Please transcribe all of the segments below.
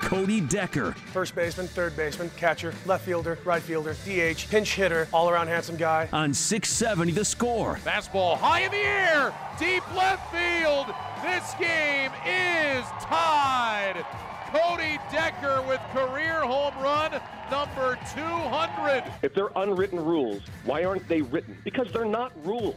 Cody Decker. First baseman, third baseman, catcher, left fielder, right fielder, DH, pinch hitter, all around handsome guy. On 670 the score. Fastball high in the air, deep left field. This game is tied. Cody Decker with career home run number 200. If they're unwritten rules, why aren't they written? Because they're not rules.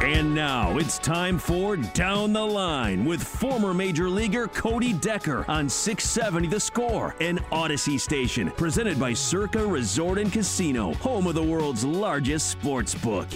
And now it's time for Down the Line with former Major Leaguer Cody Decker on 670 The Score, an Audacy station presented by Circa Resort and Casino, home of the world's largest sports book.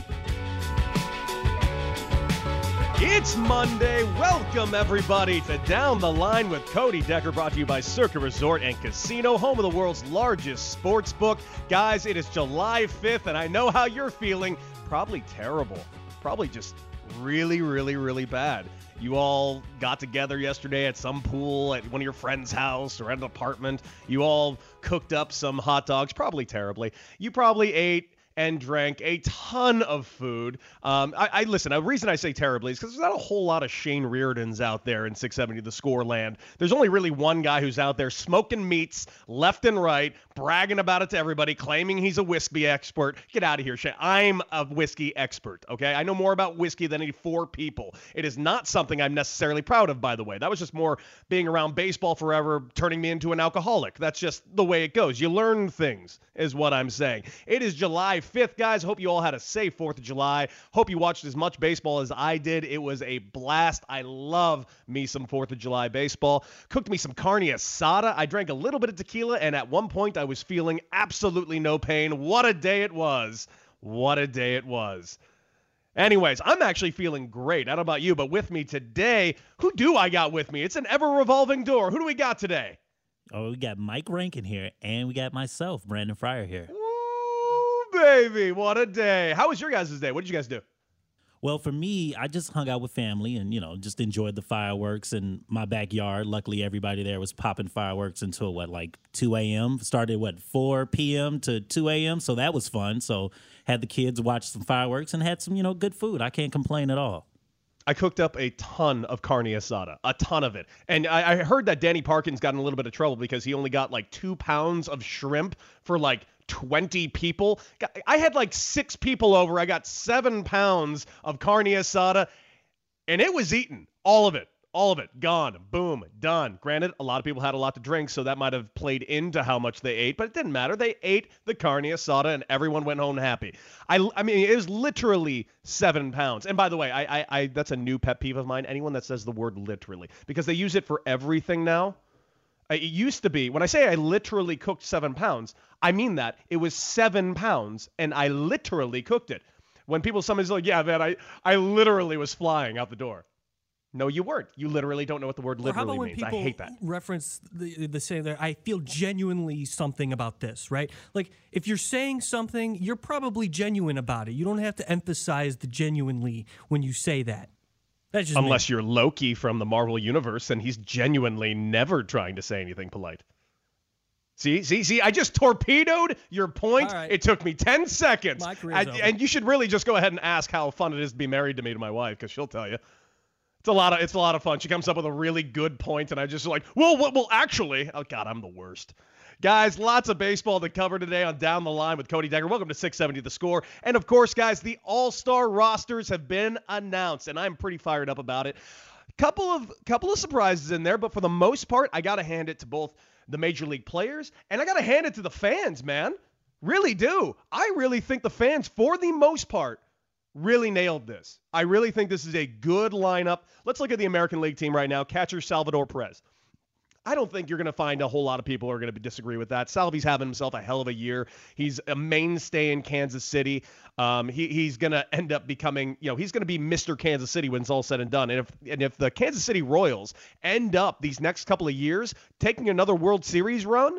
It's Monday. Welcome, everybody, to Down the Line with Cody Decker, brought to you by Circa Resort and Casino, home of the world's largest sports book. Guys, it is July 5th, and I know how you're feeling. Probably terrible. Probably just really, really, really bad. You all got together yesterday at some pool at one of your friend's house or at an apartment. You all cooked up some hot dogs, probably terribly. You probably ate and drank a ton of food. Um, I, I listen. The reason I say terribly is because there's not a whole lot of Shane Reardons out there in 670 the score land. There's only really one guy who's out there smoking meats left and right, bragging about it to everybody, claiming he's a whiskey expert. Get out of here, Shane. I'm a whiskey expert. Okay, I know more about whiskey than any four people. It is not something I'm necessarily proud of, by the way. That was just more being around baseball forever, turning me into an alcoholic. That's just the way it goes. You learn things, is what I'm saying. It is July 5th, guys. Hope you all had a safe 4th of July. Hope you watched as much baseball as I did. It was a blast. I love me some 4th of July baseball. Cooked me some carne asada. I drank a little bit of tequila, and at one point I was feeling absolutely no pain. What a day it was. What a day it was. Anyways, I'm actually feeling great. I don't know about you, but with me today, who do I got with me? It's an ever revolving door. Who do we got today? Oh, we got Mike Rankin here, and we got myself, Brandon Fryer here. Baby, what a day. How was your guys' day? What did you guys do? Well, for me, I just hung out with family and, you know, just enjoyed the fireworks in my backyard. Luckily, everybody there was popping fireworks until what, like 2 a.m. Started, what, 4 p.m. to 2 a.m. So that was fun. So had the kids watch some fireworks and had some, you know, good food. I can't complain at all. I cooked up a ton of carne asada, a ton of it. And I, I, heard that Danny Parkins got in a little bit of trouble because he only got like two pounds of shrimp for like 20 people. I had like six people over. I got seven pounds of carne asada, and it was eaten. All of it. All of it gone. Boom. Done. Granted, a lot of people had a lot to drink, so that might have played into how much they ate, but it didn't matter. They ate the carne asada, and everyone went home happy. I, I mean, it was literally seven pounds. And by the way, I, I, I that's a new pet peeve of mine. Anyone that says the word literally, because they use it for everything now. It used to be when I say I literally cooked seven pounds, I mean that it was seven pounds, and I literally cooked it. When people somebody's like, "Yeah, man, I I literally was flying out the door." No, you weren't. You literally don't know what the word literally how about when means. people I hate that. Reference the the saying that I feel genuinely something about this, right? Like if you're saying something, you're probably genuine about it. You don't have to emphasize the genuinely when you say that. That's just Unless me. you're Loki from the Marvel universe and he's genuinely never trying to say anything polite. See, see, see, I just torpedoed your point. Right. It took me 10 seconds. Over. and you should really just go ahead and ask how fun it is to be married to me to my wife because she'll tell you. It's a lot of it's a lot of fun. She comes up with a really good point, and I just like, well, well, well, actually, oh god, I'm the worst. Guys, lots of baseball to cover today on Down the Line with Cody Decker. Welcome to 670 The Score. And of course, guys, the All Star rosters have been announced, and I'm pretty fired up about it. couple of couple of surprises in there, but for the most part, I got to hand it to both the major league players and I got to hand it to the fans, man. Really do. I really think the fans, for the most part, really nailed this. I really think this is a good lineup. Let's look at the American League team right now. Catcher Salvador Perez. I don't think you're going to find a whole lot of people who are going to disagree with that. Salvy's having himself a hell of a year. He's a mainstay in Kansas City. Um, he, he's going to end up becoming, you know, he's going to be Mr. Kansas City when it's all said and done. And if and if the Kansas City Royals end up these next couple of years taking another World Series run,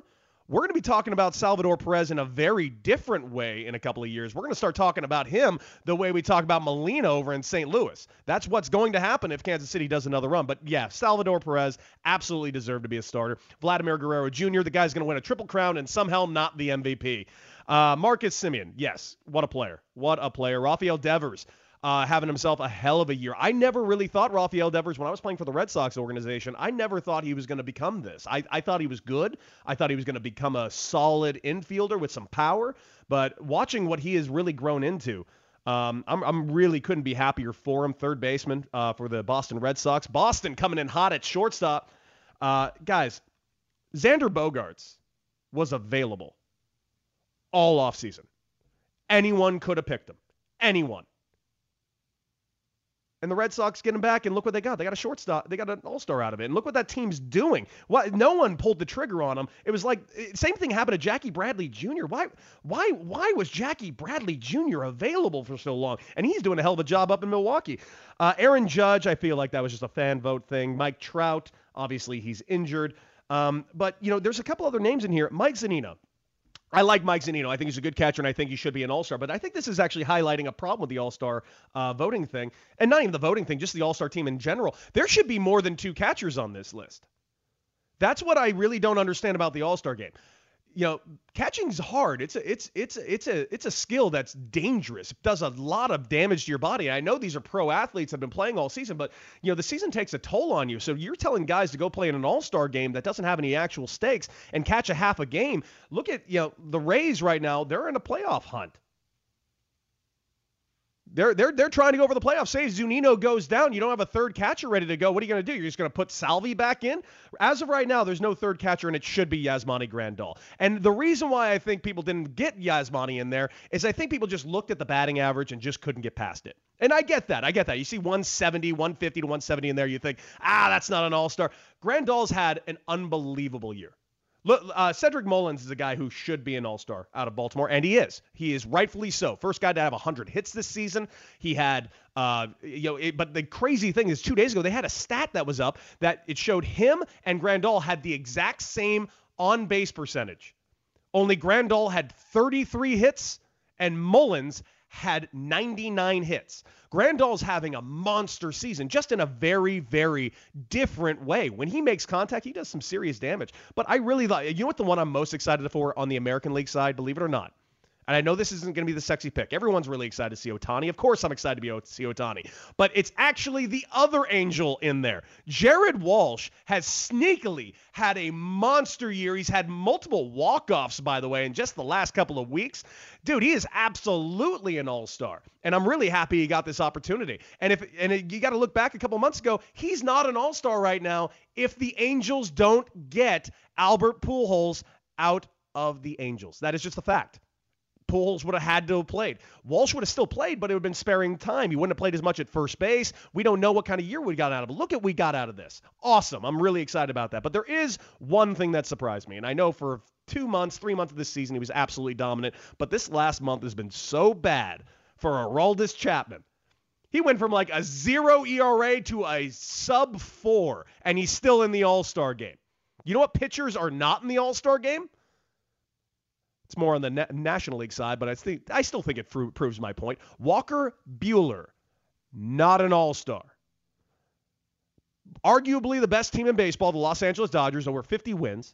we're going to be talking about Salvador Perez in a very different way in a couple of years. We're going to start talking about him the way we talk about Molina over in St. Louis. That's what's going to happen if Kansas City does another run. But yeah, Salvador Perez absolutely deserved to be a starter. Vladimir Guerrero Jr., the guy's going to win a triple crown and somehow not the MVP. Uh, Marcus Semien, yes, what a player. What a player. Rafael Devers, uh, having himself a hell of a year. I never really thought Rafael Devers, when I was playing for the Red Sox organization, I never thought he was going to become this. I, I thought he was good. I thought he was going to become a solid infielder with some power. But watching what he has really grown into, um, I'm, I'm really couldn't be happier for him. Third baseman uh, for the Boston Red Sox. Boston coming in hot at shortstop. Uh, guys, Xander Bogaerts was available all offseason. Anyone could have picked him. Anyone. And the Red Sox get him back, and look what they got. They got a shortstop. They got an all-star out of it. And look what that team's doing. What? No one pulled the trigger on him. It was like same thing happened to Jackie Bradley Jr. Why? Why? Why was Jackie Bradley Jr. available for so long? And he's doing a hell of a job up in Milwaukee. Uh, Aaron Judge, I feel like that was just a fan vote thing. Mike Trout, obviously he's injured. Um, but you know, there's a couple other names in here. Mike Zunino. I like Mike Zunino. I think he's a good catcher, and I think he should be an All Star. But I think this is actually highlighting a problem with the All Star uh, voting thing, and not even the voting thing, just the All Star team in general. There should be more than two catchers on this list. That's what I really don't understand about the All Star game you know, catching's hard. It's a it's it's it's a it's a skill that's dangerous. It does a lot of damage to your body. I know these are pro athletes have been playing all season, but you know, the season takes a toll on you. So you're telling guys to go play in an all-star game that doesn't have any actual stakes and catch a half a game. Look at, you know, the Rays right now, they're in a playoff hunt. They're they're they're trying to go over the playoffs. Say Zunino goes down, you don't have a third catcher ready to go. What are you going to do? You're just going to put Salvy back in? As of right now, there's no third catcher, and it should be Yasmani Grandal. And the reason why I think people didn't get Yasmani in there is I think people just looked at the batting average and just couldn't get past it. And I get that. I get that. You see 170, 150 to 170 in there, you think, ah, that's not an all-star. Grandal's had an unbelievable year. Look, uh, Cedric Mullins is a guy who should be an All Star out of Baltimore, and he is. He is rightfully so. First guy to have 100 hits this season. He had, uh, you know, it, but the crazy thing is, two days ago they had a stat that was up that it showed him and Grandal had the exact same on base percentage. Only Grandal had 33 hits, and Mullins had 99 hits. Grandal's having a monster season, just in a very, very different way. When he makes contact, he does some serious damage. But I really like, you know what the one I'm most excited for on the American League side, believe it or not? And I know this isn't going to be the sexy pick. Everyone's really excited to see Ohtani. Of course, I'm excited to be see Ohtani. But it's actually the other angel in there. Jared Walsh has sneakily had a monster year. He's had multiple walk-offs, by the way, in just the last couple of weeks. Dude, he is absolutely an all-star. And I'm really happy he got this opportunity. And if and you got to look back a couple months ago, he's not an all-star right now if the Angels don't get Albert Pujols out of the Angels. That is just a fact. Pujols would have had to have played. Walsh would have still played, but it would have been sparing time. He wouldn't have played as much at first base. We don't know what kind of year we got out of it. Look at we got out of this. Awesome. I'm really excited about that. But there is one thing that surprised me, and I know for two months, three months of this season, he was absolutely dominant. But this last month has been so bad for Aroldis Chapman. He went from like a zero ERA to a sub four, and he's still in the All Star game. You know what pitchers are not in the All Star game? It's more on the na- National League side, but I think I still think it fr- proves my point. Walker Buehler, not an All-Star. Arguably the best team in baseball, the Los Angeles Dodgers, over 50 wins.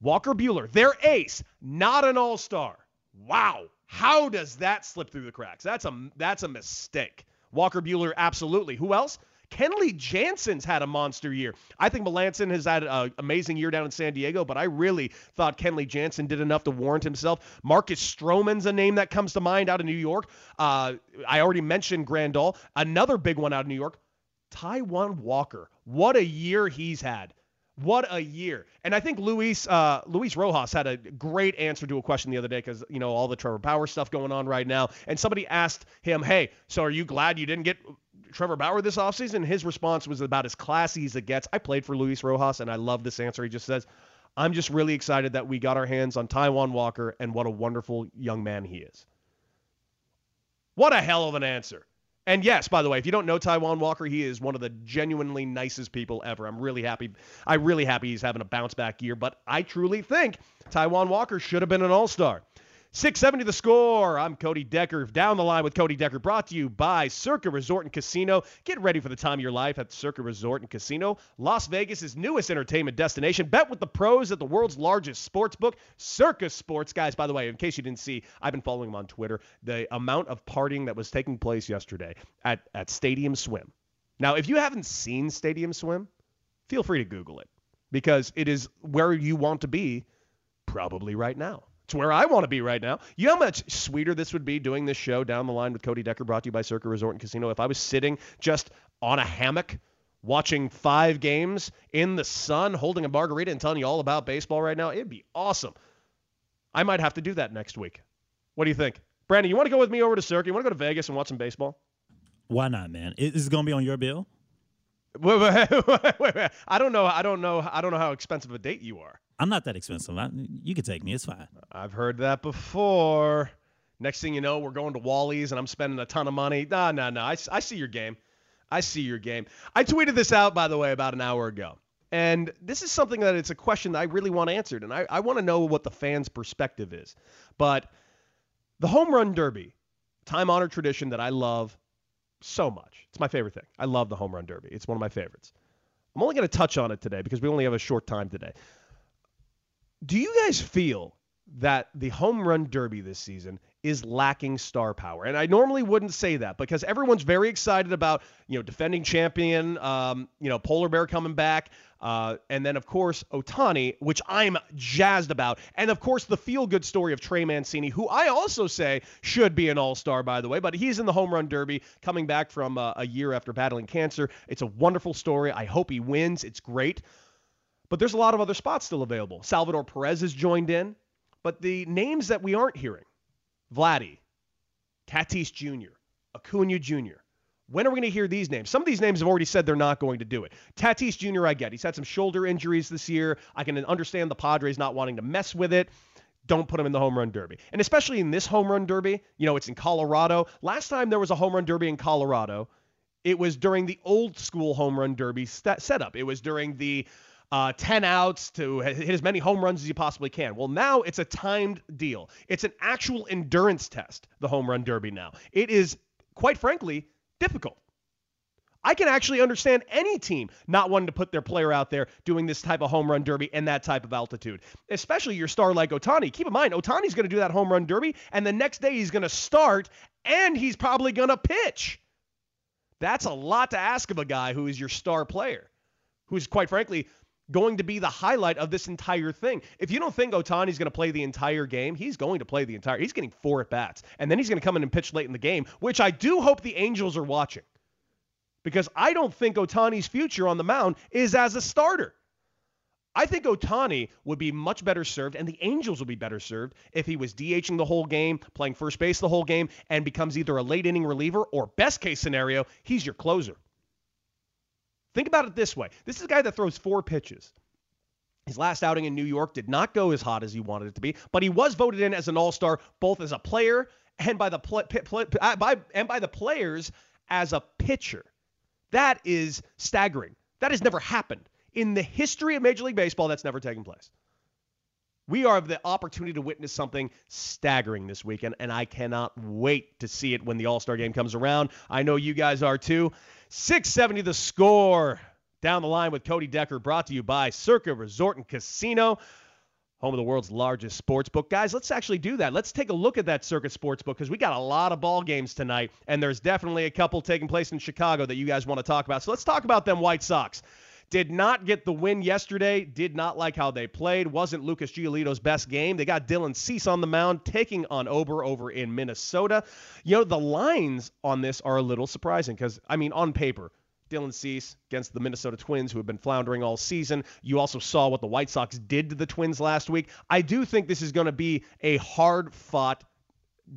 Walker Buehler, their ace, not an All-Star. Wow. How does that slip through the cracks? That's a that's a mistake. Walker Buehler, absolutely. Who else? Kenley Jansen's had a monster year. I think Melancon has had an amazing year down in San Diego, but I really thought Kenley Jansen did enough to warrant himself. Marcus Stroman's a name that comes to mind out of New York. Uh, I already mentioned Grandal. Another big one out of New York. Taijuan Walker. What a year he's had. What a year. And I think Luis uh, Luis Rojas had a great answer to a question the other day because, you know, all the Trevor Bauer stuff going on right now. And somebody asked him, hey, so are you glad you didn't get Trevor Bauer this offseason? His response was about as classy as it gets. I played for Luis Rojas, and I love this answer. He just says, I'm just really excited that we got our hands on Taijuan Walker and what a wonderful young man he is. What a hell of an answer. And yes, by the way, if you don't know Taijuan Walker, he is one of the genuinely nicest people ever. I'm really happy. I'm really happy he's having a bounce back year, but I truly think Taijuan Walker should have been an all star. 670 the score. I'm Cody Decker. Down the line with Cody Decker, brought to you by Circa Resort and Casino. Get ready for the time of your life at Circa Resort and Casino, Las Vegas' newest entertainment destination. Bet with the pros at the world's largest sports book, Circa Sports. Guys, by the way, in case you didn't see, I've been following him on Twitter. The amount of partying that was taking place yesterday at, at Stadium Swim. Now, if you haven't seen Stadium Swim, feel free to Google it because it is where you want to be probably right now. It's where I want to be right now. You know how much sweeter this would be doing this show down the line with Cody Decker, brought to you by Circa Resort and Casino. If I was sitting just on a hammock watching five games in the sun, holding a margarita, and telling you all about baseball right now, it'd be awesome. I might have to do that next week. What do you think? Brandon, you want to go with me over to Circa? You want to go to Vegas and watch some baseball? Why not, man? Is this going to be on your bill? Wait, wait, wait, I don't know. I don't know. I don't know how expensive a date you are. I'm not that expensive. I, you can take me. It's fine. I've heard that before. Next thing you know, we're going to Wally's and I'm spending a ton of money. Nah, nah, nah. I, I see your game. I see your game. I tweeted this out, by the way, about an hour ago. And this is something that it's a question that I really want answered. And I, I want to know what the fans' perspective is. But the home run derby, time honored tradition that I love so much. It's my favorite thing. I love the home run derby. It's one of my favorites. I'm only going to touch on it today because we only have a short time today. Do you guys feel that the home run derby this season is lacking star power? And I normally wouldn't say that because everyone's very excited about you know defending champion, um, you know polar bear coming back, uh, and then of course Ohtani, which I'm jazzed about, and of course the feel good story of Trey Mancini, who I also say should be an all star by the way, but he's in the home run derby coming back from uh, a year after battling cancer. It's a wonderful story. I hope he wins. It's great. But there's a lot of other spots still available. Salvador Perez has joined in. But the names that we aren't hearing Vladdy, Tatis Jr., Acuna Jr. When are we going to hear these names? Some of these names have already said they're not going to do it. Tatis Jr., I get. He's had some shoulder injuries this year. I can understand the Padres not wanting to mess with it. Don't put him in the home run derby. And especially in this home run derby, you know, it's in Colorado. Last time there was a home run derby in Colorado, it was during the old school home run derby set- setup. It was during the uh, 10 outs to hit as many home runs as you possibly can. Well, now it's a timed deal. It's an actual endurance test, the home run derby now. It is, quite frankly, difficult. I can actually understand any team not wanting to put their player out there doing this type of home run derby and that type of altitude, especially your star like Ohtani. Keep in mind, Ohtani's going to do that home run derby, and the next day he's going to start, and he's probably going to pitch. That's a lot to ask of a guy who is your star player, who's, quite frankly, going to be the highlight of this entire thing. If you don't think Ohtani's going to play the entire game, he's going to play the entire. He's getting four at bats, and then he's going to come in and pitch late in the game, which I do hope the Angels are watching, because I don't think Ohtani's future on the mound is as a starter. I think Ohtani would be much better served, and the Angels would be better served if he was DHing the whole game, playing first base the whole game, and becomes either a late inning reliever or, best case scenario, he's your closer. Think about it this way this is a guy that throws four pitches. His last outing in New York did not go as hot as he wanted it to be, but he was voted in as an All-Star both as a player and by the pl- pl- uh, by and by the players as a pitcher. That is staggering. That has never happened in the history of Major League Baseball. That's never taken place. We are the opportunity to witness something staggering this weekend, and I cannot wait to see it when the All Star game comes around. I know you guys are too. 670 the score. Down the line with Cody Decker, brought to you by Circa Resort and Casino, home of the world's largest sports book. Guys, let's actually do that. Let's take a look at that Circa Sports book because we got a lot of ball games tonight, and there's definitely a couple taking place in Chicago that you guys want to talk about. So let's talk about them White Sox. Did not get the win yesterday. Did not like how they played. Wasn't Lucas Giolito's best game. They got Dylan Cease on the mound, taking on Ober over in Minnesota. You know, the lines on this are a little surprising because, I mean, on paper, Dylan Cease against the Minnesota Twins, who have been floundering all season. You also saw what the White Sox did to the Twins last week. I do think this is going to be a hard fought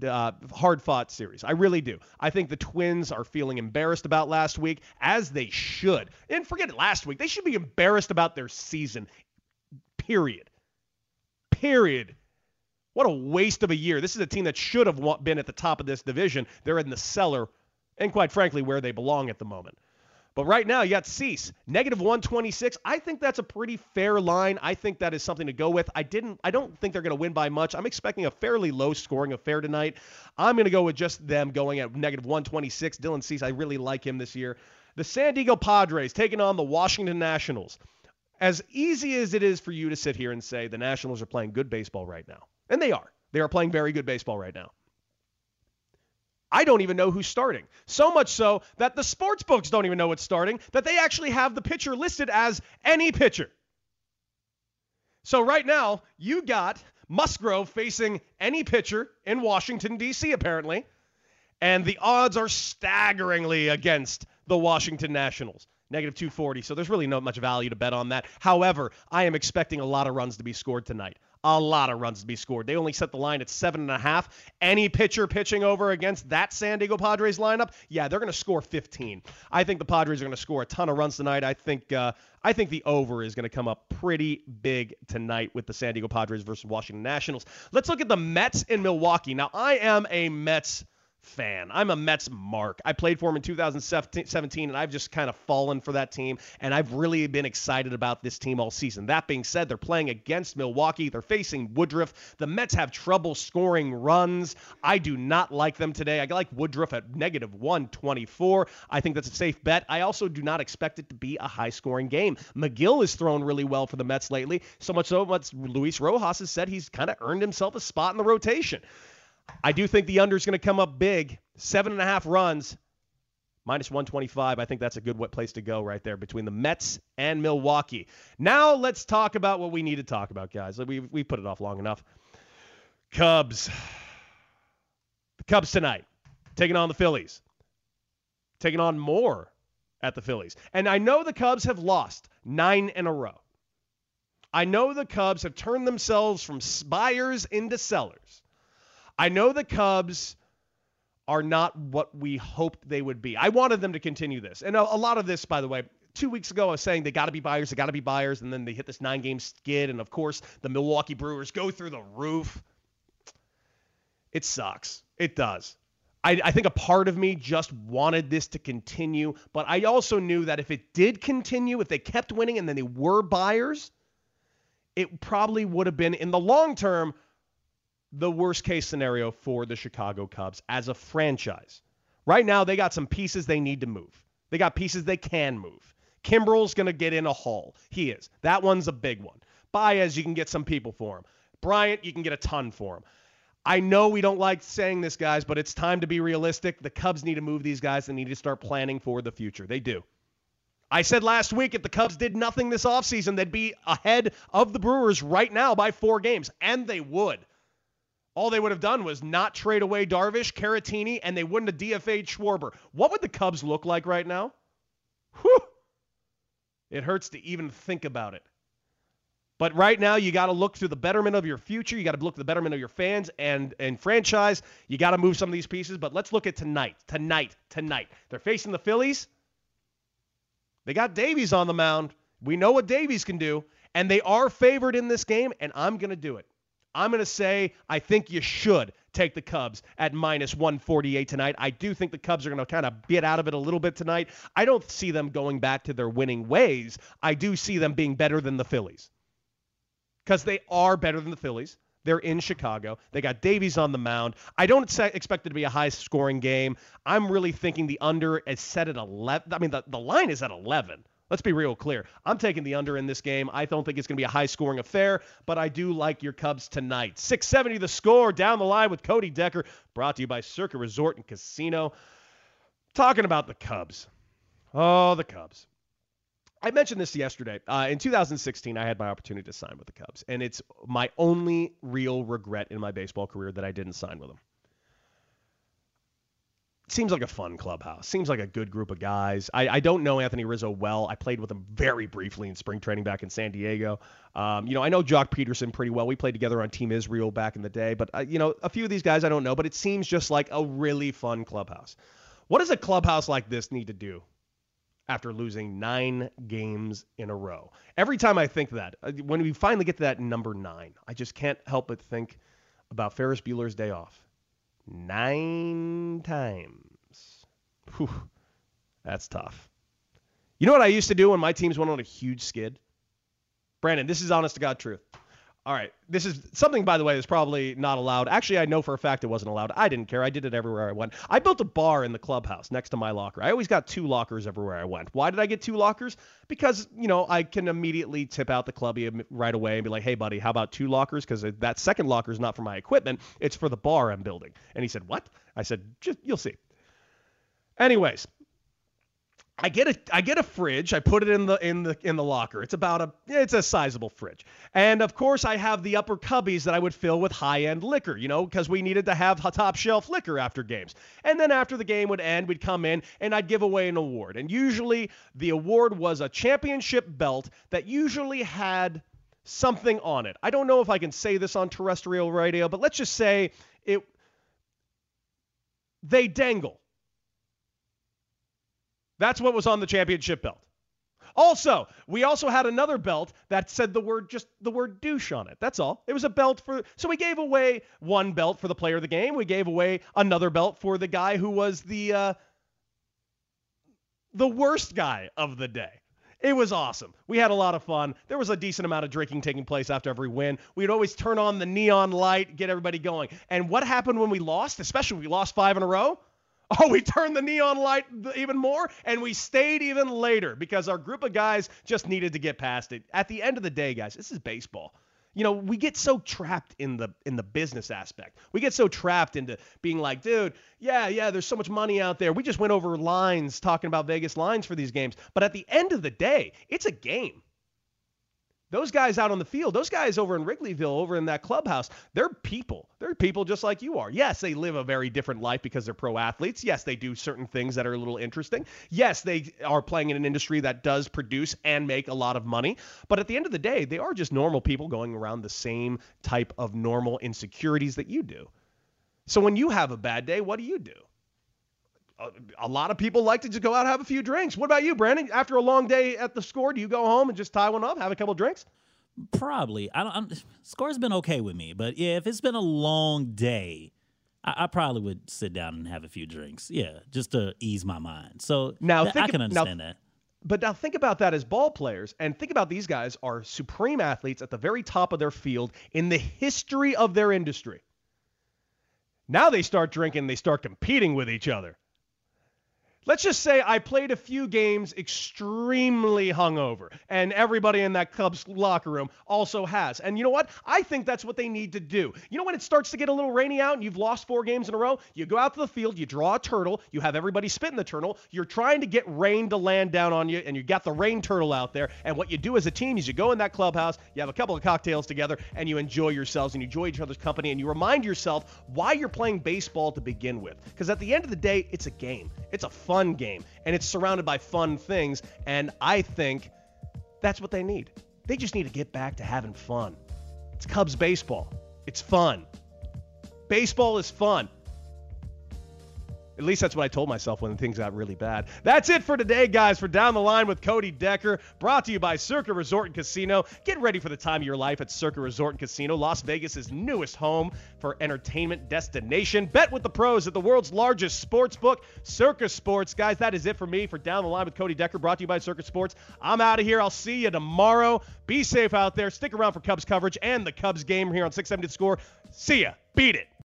uh, hard fought series. I really do. I think the Twins are feeling embarrassed about last week, as they should. And forget it, last week. They should be embarrassed about their season. Period. Period. What a waste of a year. This is a team that should have been at the top of this division. They're in the cellar, and quite frankly, where they belong at the moment. But right now, you got Cease, negative 126. I think that's a pretty fair line. I think that is something to go with. I didn't. I don't think they're going to win by much. I'm expecting a fairly low scoring affair tonight. I'm going to go with just them going at negative 126. Dylan Cease, I really like him this year. The San Diego Padres taking on the Washington Nationals. As easy as it is for you to sit here and say the Nationals are playing good baseball right now, and they are. They are playing very good baseball right now. I don't even know who's starting. So much so that the sports books don't even know what's starting, that they actually have the pitcher listed as any pitcher. So right now, you got Musgrove facing any pitcher in Washington, D.C., apparently. And the odds are staggeringly against the Washington Nationals. Negative 240. So there's really not much value to bet on that. However, I am expecting a lot of runs to be scored tonight a lot of runs to be scored. They only set the line at seven and a half. Any pitcher pitching over against that San Diego Padres lineup, yeah, they're going to score 15. I think the Padres are going to score a ton of runs tonight. I think uh, I think the over is going to come up pretty big tonight with the San Diego Padres versus Washington Nationals. Let's look at the Mets in Milwaukee. Now, I am a Mets fan. I'm a Mets mark. I played for him in 2017, and I've just kind of fallen for that team, and I've really been excited about this team all season. That being said, they're playing against Milwaukee. They're facing Woodruff. The Mets have trouble scoring runs. I do not like them today. I like Woodruff at negative 124. I think that's a safe bet. I also do not expect it to be a high scoring game. Megill has thrown really well for the Mets lately, so much so much Luis Rojas has said he's kind of earned himself a spot in the rotation. I do think the under is going to come up big. Seven and a half runs, minus 125. I think that's a good place to go right there between the Mets and Milwaukee. Now let's talk about what we need to talk about, guys. We we put it off long enough. Cubs. The Cubs tonight taking on the Phillies. Taking on more at the Phillies. And I know the Cubs have lost nine in a row. I know the Cubs have turned themselves from buyers into sellers. I know the Cubs are not what we hoped they would be. I wanted them to continue this. And a, a lot of this, by the way, two weeks ago I was saying they got to be buyers, they got to be buyers, and then they hit this nine game skid. And of course, the Milwaukee Brewers go through the roof. It sucks. It does. I, I, think a part of me just wanted this to continue, but I also knew that if it did continue, if they kept winning and then they were buyers, it probably would have been in the long term the worst case scenario for the Chicago Cubs as a franchise. Right now, they got some pieces they need to move. They got pieces they can move. Kimbrel's going to get in a haul. He is. That one's a big one. Baez, you can get some people for him. Bryant, you can get a ton for him. I know we don't like saying this, guys, but it's time to be realistic. The Cubs need to move these guys. They need to start planning for the future. They do. I said last week if the Cubs did nothing this offseason, they'd be ahead of the Brewers right now by four games, and they would. All they would have done was not trade away Darvish, Caratini, and they wouldn't have DFA'd Schwarber. What would the Cubs look like right now? Whew. It hurts to even think about it. But right now, you got to look to the betterment of your future. You got to look to the betterment of your fans and and franchise. You got to move some of these pieces. But let's look at tonight, tonight, tonight. They're facing the Phillies. They got Davies on the mound. We know what Davies can do, and they are favored in this game. And I'm going to do it. I'm going to say I think you should take the Cubs at minus 148 tonight. I do think the Cubs are going to kind of get out of it a little bit tonight. I don't see them going back to their winning ways. I do see them being better than the Phillies because they are better than the Phillies. They're in Chicago. They got Davies on the mound. I don't expect it to be a high scoring game. I'm really thinking the under is set at 11. I mean, the, the line is at 11. Let's be real clear. I'm taking the under in this game. I don't think it's going to be a high scoring affair, but I do like your Cubs tonight. 670 the score down the line with Cody Decker, brought to you by Circa Resort and Casino. Talking about the Cubs. Oh, the Cubs. I mentioned this yesterday. Uh, in 2016, I had my opportunity to sign with the Cubs, and it's my only real regret in my baseball career that I didn't sign with them. Seems like a fun clubhouse. Seems like a good group of guys. I, I don't know Anthony Rizzo well. I played with him very briefly in spring training back in San Diego. Um, you know, I know Joc Pederson pretty well. We played together on Team Israel back in the day. But, uh, you know, a few of these guys I don't know, but it seems just like a really fun clubhouse. What does a clubhouse like this need to do after losing nine games in a row? Every time I think that, uh, when we finally get to that number nine, I just can't help but think about Ferris Bueller's Day Off nine times. Whew, that's tough. You know what I used to do when my teams went on a huge skid? Brandon, this is honest to God truth. All right. This is something, by the way, that's probably not allowed. Actually, I know for a fact it wasn't allowed. I didn't care. I did it everywhere I went. I built a bar in the clubhouse next to my locker. I always got two lockers everywhere I went. Why did I get two lockers? Because, you know, I can immediately tip out the clubby right away and be like, hey, buddy, how about two lockers? Because that second locker is not for my equipment. It's for the bar I'm building. And he said, what? I said, just you'll see. Anyways, I get a I get a fridge. I put it in the in the in the locker. It's about a it's a sizable fridge. And of course, I have the upper cubbies that I would fill with high-end liquor, you know, because we needed to have top shelf liquor after games. And then after the game would end, we'd come in and I'd give away an award. And usually the award was a championship belt that usually had something on it. I don't know if I can say this on terrestrial radio, but let's just say it they dangle that's what was on the championship belt. Also, we also had another belt that said the word just the word douche on it. That's all. It was a belt for so we gave away one belt for the player of the game. We gave away another belt for the guy who was the uh, the worst guy of the day. It was awesome. We had a lot of fun. There was a decent amount of drinking taking place after every win. We'd always turn on the neon light, get everybody going. And what happened when we lost, especially we lost five in a row? Oh, we turned the neon light even more and we stayed even later because our group of guys just needed to get past it. At the end of the day, guys, this is baseball. You know, we get so trapped in the in the business aspect. We get so trapped into being like, dude, yeah, yeah, there's so much money out there. We just went over lines talking about Vegas lines for these games. But at the end of the day, it's a game. Those guys out on the field, those guys over in Wrigleyville, over in that clubhouse, they're people. They're people just like you are. Yes, they live a very different life because they're pro athletes. Yes, they do certain things that are a little interesting. Yes, they are playing in an industry that does produce and make a lot of money. But at the end of the day, they are just normal people going around the same type of normal insecurities that you do. So when you have a bad day, what do you do? Uh, a lot of people like to just go out and have a few drinks. What about you, Brandon? After a long day at the score, do you go home and just tie one up, have a couple drinks? Probably. I don't. I'm, score's been okay with me, but yeah, if it's been a long day, I, I, probably would sit down and have a few drinks. Yeah, just to ease my mind. So now th- I can understand now, that. But now think about that as ball players, and think about these guys are supreme athletes at the very top of their field in the history of their industry. Now they start drinking, they start competing with each other. Let's just say I played a few games extremely hungover, and everybody in that Cubs locker room also has. And you know what? I think that's what they need to do. You know when it starts to get a little rainy out and you've lost four games in a row? You go out to the field, you draw a turtle, you have everybody spit in the turtle, you're trying to get rain to land down on you, and you got the rain turtle out there. And what you do as a team is you go in that clubhouse, you have a couple of cocktails together, and you enjoy yourselves and you enjoy each other's company, and you remind yourself why you're playing baseball to begin with. Because at the end of the day, it's a game. It's a fun fun game and it's surrounded by fun things. And I think that's what they need. They just need to get back to having fun. It's Cubs baseball. It's fun. Baseball is fun. At least that's what I told myself when things got really bad. That's it for today, guys, for Down the Line with Cody Decker, brought to you by Circa Resort and Casino. Get ready for the time of your life at Circa Resort and Casino, Las Vegas' newest home for entertainment destination. Bet with the pros at the world's largest sports book, Circa Sports. Guys, that is it for me for Down the Line with Cody Decker, brought to you by Circa Sports. I'm out of here. I'll see you tomorrow. Be safe out there. Stick around for Cubs coverage and the Cubs game here on 670 Score. See ya. Beat it.